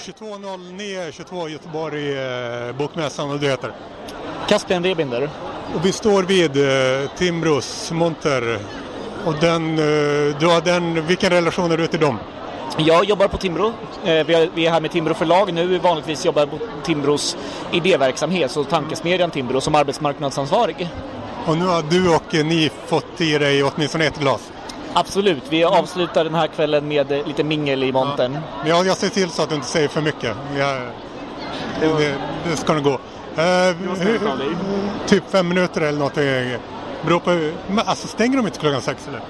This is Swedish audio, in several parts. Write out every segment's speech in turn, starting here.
2209 22 Göteborg, eh, Bokmässan och du heter? Caspian Rebinder. Och vi står vid eh, Timbros monter och den, eh, du har den, vilken relation har du till dem? Jag jobbar på Timbro. Eh, vi är, här med Timbro förlag nu. Vanligtvis jobbar jag på Timbros idéverksamhet, så tankesmedjan Timbro, som arbetsmarknadsansvarig. Och nu har du och eh, ni fått i dig åtminstone ett glas. Absolut, vi avslutar den här kvällen med lite mingel i montern. Ja, jag ser till så att du inte säger för mycket. Jag, det, det ska nog gå. Dig. typ fem minuter eller något. Det beror på, men alltså stänger de inte klockan sex eller?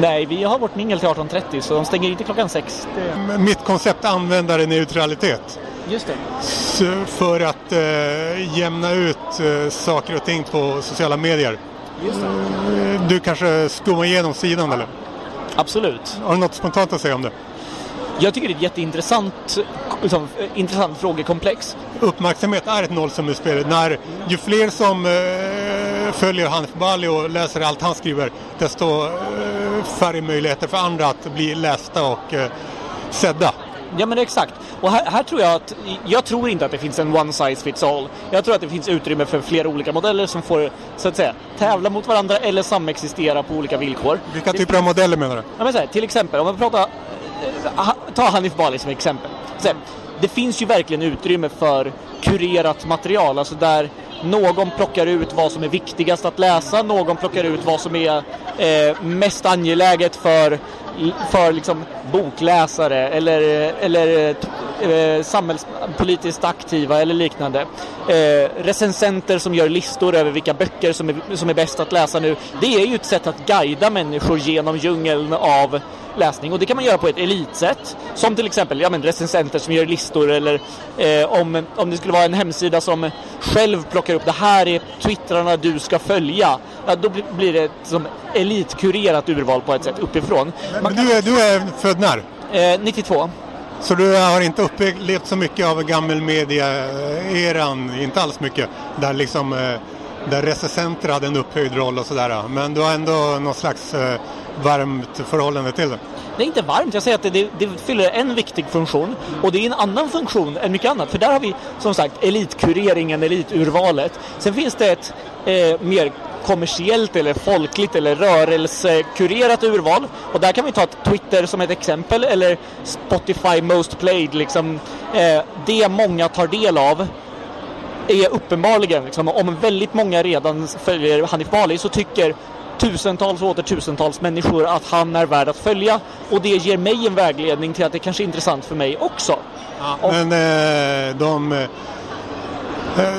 Nej, vi har vårt mingel till 18.30 så de stänger inte klockan sex. Det... Mitt koncept användarneutralitet. Just det. Så För att eh, jämna ut eh, saker och ting på sociala medier. Eh, Du kanske skummar igenom sidan eller? Absolut. Har du något spontant att säga om det? Jag tycker det är ett jätteintressant liksom, eh, intressant frågekomplex. Uppmärksamhet är ett nollsummespel. När ju fler som eh, följer Hanif Bali och läser allt han skriver desto eh, färre möjligheter för andra att bli lästa och eh, sedda. Ja men exakt. Och här, här tror jag att, jag tror inte att det finns en one size fits all. Jag tror att det finns utrymme för flera olika modeller som får, så att säga, tävla mot varandra eller samexistera på olika villkor. Vilka typer av modeller menar du? Ja, men så här, till exempel, om man pratar, eh, ta Hanif Bali som exempel. Så här, det finns ju verkligen utrymme för kurerat material, alltså där någon plockar ut vad som är viktigast att läsa, någon plockar ut vad som är eh, mest angeläget för, för liksom bokläsare eller, eller eh, samhällspolitiskt aktiva eller liknande. Eh, recensenter som gör listor över vilka böcker som är, som är bäst att läsa nu. Det är ju ett sätt att guida människor genom djungeln av läsning och det kan man göra på ett elitsätt. Som till exempel ja, men recensenter som gör listor eller eh, om, om det skulle vara en hemsida som själv plockar upp det här är twittrarna du ska följa. Ja, då bli- blir det som elitkurerat urval på ett sätt uppifrån. Man Men du, är, du är född när? Eh, 92. Så du har inte upplevt så mycket av gammelmedia-eran, inte alls mycket, där liksom eh, där recensenter hade en upphöjd roll och sådär. Men du har ändå någon slags eh, varmt förhållande till det. Det är inte varmt, jag säger att det, det, det fyller en viktig funktion och det är en annan funktion än mycket annat. För där har vi som sagt elitkureringen, eliturvalet. Sen finns det ett eh, mer kommersiellt eller folkligt eller rörelsekurerat urval. Och där kan vi ta Twitter som ett exempel eller Spotify Most Played. Liksom, eh, det många tar del av är uppenbarligen, liksom, om väldigt många redan följer Hanif Bali så tycker tusentals och åter tusentals människor att han är värd att följa och det ger mig en vägledning till att det kanske är intressant för mig också. Och- Men eh, de, eh,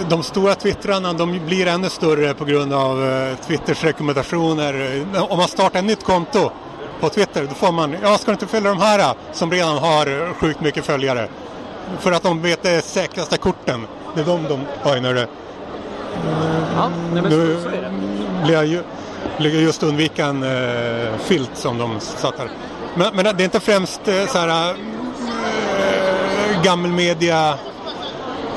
de stora twittrarna de blir ännu större på grund av eh, Twitters rekommendationer. Om man startar ett nytt konto på Twitter då får man, ja ska du inte följa de här eh, som redan har eh, sjukt mycket följare? För att de vet det säkraste korten. Det är de de när det Ja, nej, men Nu så, så är det. vill jag ju, just undvika en eh, filt som de satt här. Men, men det är inte främst eh, så här eh, gammelmedia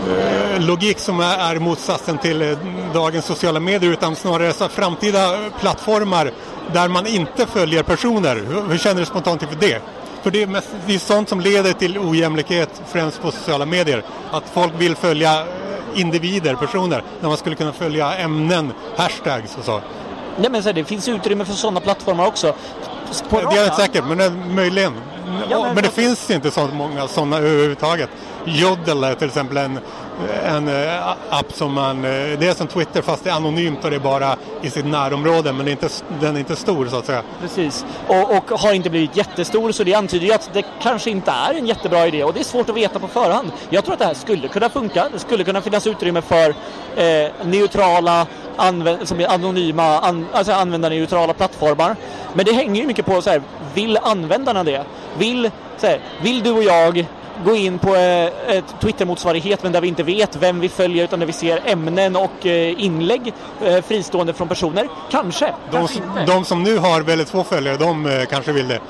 eh, logik som är, är motsatsen till eh, dagens sociala medier utan snarare så framtida plattformar där man inte följer personer. Hur, hur känner du spontant inför det? För det är, mest, det är sånt som leder till ojämlikhet främst på sociala medier. Att folk vill följa eh, individer, personer, när man skulle kunna följa ämnen, hashtags och så. Nej, men så här, det finns utrymme för sådana plattformar också. På Det är jag inte arm- säker, men möjligen. Ja, men, men- det finns inte så många sådana överhuvudtaget. Jodel är till exempel en, en eh, app som man, eh, det är som Twitter fast det är anonymt och det är bara i sitt närområde men det är inte, den är inte stor så att säga. Precis. Och, och har inte blivit jättestor så det antyder ju att det kanske inte är en jättebra idé och det är svårt att veta på förhand. Jag tror att det här skulle kunna funka. Det skulle kunna finnas utrymme för eh, neutrala, som är anonyma, an, alltså användarneutrala plattformar. Men det hänger ju mycket på så här, vill användarna det? Vill, så här, vill du och jag gå in på eh, ett Twitter-motsvarighet men där vi inte vet vem vi följer utan där vi ser ämnen och eh, inlägg eh, fristående från personer? Kanske, De, kanske de som nu har väldigt få följare, de kanske vill det.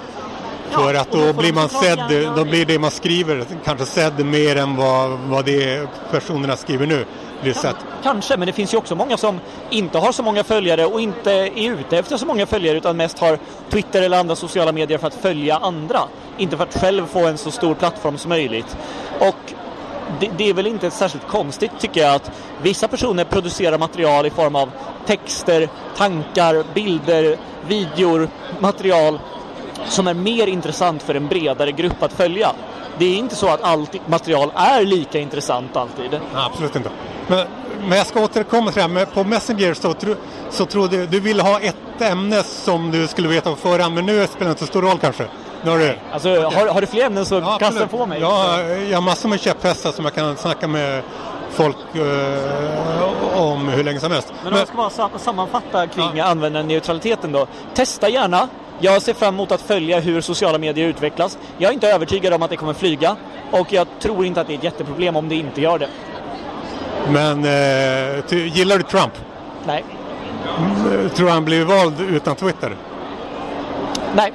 För att då då blir man sedd, då blir det man skriver kanske sedd mer än vad, vad det personerna skriver nu blir sett. Kanske, men det finns ju också många som inte har så många följare och inte är ute efter så många följare utan mest har Twitter eller andra sociala medier för att följa andra. Inte för att själv få en så stor plattform som möjligt. Och det, det, är väl inte särskilt konstigt tycker jag att vissa personer producerar material i form av texter, tankar, bilder, videor, material som är mer intressant för en bredare grupp att följa. Det är inte så att allt material är lika intressant alltid. Nej, absolut inte. Men, men jag ska återkomma till det här. På Messenger så, tro, så trodde du, du ville ha ett ämne som du skulle veta på förhand, men nu spelar det inte så stor roll kanske. Nu har, du... Alltså, har, har du fler ämnen så ja, kasta på mig. Ja, jag har massor med käpphästar som jag kan snacka med folk uh, om hur länge som helst. Men om jag ska bara sammanfatta kring ja. användarneutraliteten då. Testa gärna. Jag ser fram emot att följa hur sociala medier utvecklas. Jag är inte övertygad om att det kommer flyga och jag tror inte att det är ett jätteproblem om det inte gör det. Men uh, gillar du Trump? Nej. Mm, tror han blir vald utan Twitter? Nej.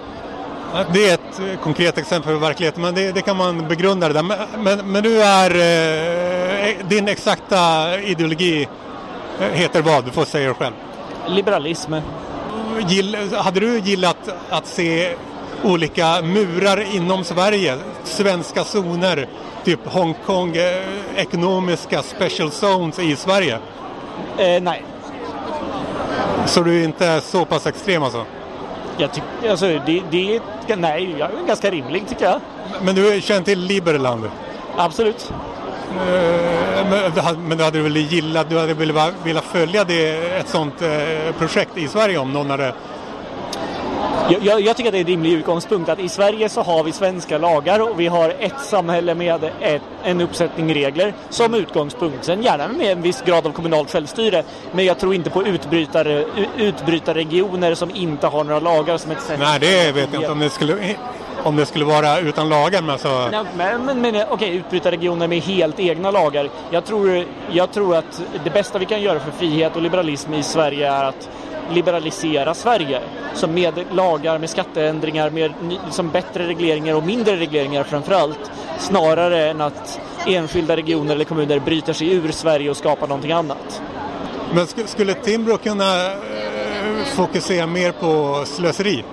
Det är ett eh, konkret exempel på verkligheten, men det, det kan man begrunda det där. Men, men, men du är, eh, din exakta ideologi eh, heter vad? Du får säga det själv. Liberalism. Gill, hade du gillat att se olika murar inom Sverige? Svenska zoner, typ Hongkong, eh, ekonomiska special zones i Sverige? Eh, nej. Så du är inte så pass extrem alltså? Jag tycker, alltså det, det nej, jag är ganska rimlig tycker jag. Men du känner till Liberland? Absolut. Eh, men, du hade väl gillat, du hade väl velat följa det, ett sånt eh, projekt i Sverige om någon hade jag, jag, jag, tycker att det är en rimlig utgångspunkt att i Sverige så har vi svenska lagar och vi har ett samhälle med ett, en uppsättning regler som utgångspunkt. Sen gärna med en viss grad av kommunalt självstyre. Men jag tror inte på utbrytare, utbrytarregioner som inte har några lagar som ett sätt. Nej, det vet jag inte om det skulle om det skulle vara utan lagar. Men, så... Nej, men, men, men okej, utbrytarregioner med helt egna lagar. Jag tror, jag tror att det bästa vi kan göra för frihet och liberalism i Sverige är att liberalisera Sverige. Så med lagar, med skatteändringar, med liksom bättre regleringar och mindre regleringar framför allt. Snarare än att enskilda regioner eller kommuner bryter sig ur Sverige och skapar någonting annat. Men skulle Timbro kunna eh, fokusera mer på slöseri?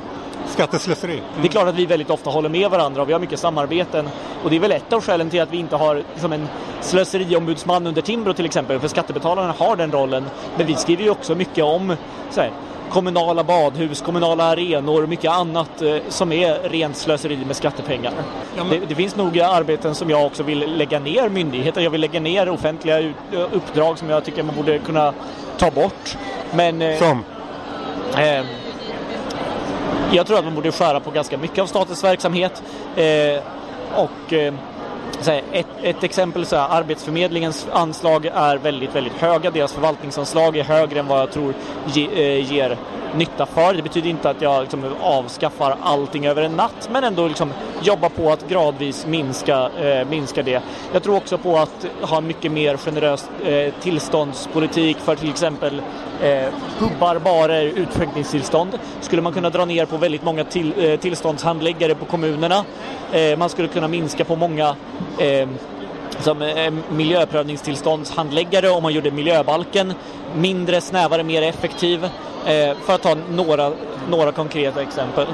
Skatteslöseri? Mm. Det är klart att vi väldigt ofta håller med varandra och vi har mycket samarbeten. Och det är väl ett av skälen till att vi inte har liksom en slöseriombudsman under Timbro till exempel. För skattebetalarna har den rollen. Men vi skriver ju också mycket om här, kommunala badhus, kommunala arenor och mycket annat eh, som är rent slöseri med skattepengar. Ja, men... det, det, finns nog arbeten som jag också vill lägga ner myndigheter. Jag vill lägga ner offentliga ut, uppdrag som jag tycker man borde kunna ta bort. Men, eh, som? Eh, jag tror att man borde skära på ganska mycket av statens verksamhet. Eh, och eh, ett, ett, exempel så här, Arbetsförmedlingens anslag är väldigt, väldigt höga. Deras förvaltningsanslag är högre än vad jag tror ge, eh, ger nytta för. Det betyder inte att jag liksom avskaffar allting över en natt, men ändå liksom jobba på att gradvis minska, eh, minska det. Jag tror också på att ha mycket mer generös eh, tillståndspolitik för till exempel eh, pubbar, barer, utskänkningstillstånd. Skulle man kunna dra ner på väldigt många till, eh, tillståndshandläggare på kommunerna. Eh, man skulle kunna minska på många eh, som eh, miljöprövningstillståndshandläggare om man gjorde miljöbalken mindre, snävare, mer effektiv. Eh, för att ta några, några konkreta exempel.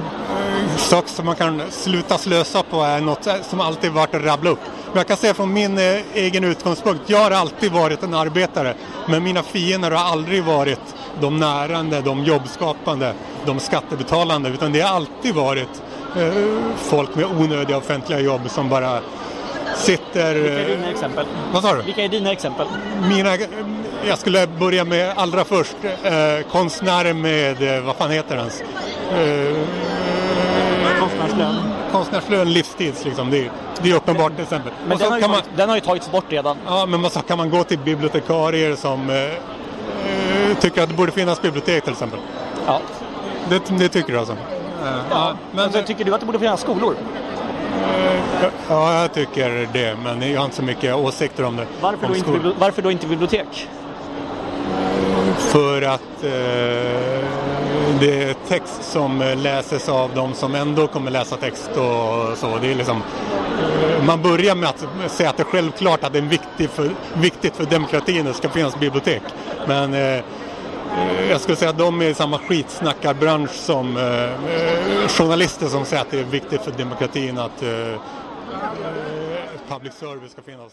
Saker som man kan sluta slösa på är något som alltid varit att rabbla upp. Men jag kan säga från min eh, egen utgångspunkt, jag har alltid varit en arbetare. Men mina fiender har aldrig varit de närande, de jobbskapande, de skattebetalande. Utan det har alltid varit eh, folk med onödiga offentliga jobb som bara sitter... Vilka är dina exempel? Vad sa du? Vilka är dina exempel? Mina, jag skulle börja med allra först eh, konstnär med, eh, vad fan heter hans? Eh, konstnärslön. Konstnärslön livstids liksom. Det, det är uppenbart till exempel. Men den har, kan man, den har ju tagits bort redan. Ja, men så kan man gå till bibliotekarier som eh, eh, tycker att det borde finnas bibliotek till exempel. Ja. Det, det tycker du alltså? Ja, men alltså, tycker du att det borde finnas skolor? Ja, jag tycker det, men jag har inte så mycket åsikter om det. Varför, om då, inte, varför då inte bibliotek? För att eh, det är text som eh, läses av de som ändå kommer läsa text och så. Det är liksom eh, man börjar med att säga att det är självklart att det är viktigt för, viktigt för demokratin att det ska finnas bibliotek. Men eh, eh, jag skulle säga att de är i samma skitsnackarbransch som eh, journalister som säger att det är viktigt för demokratin att eh, public service ska finnas.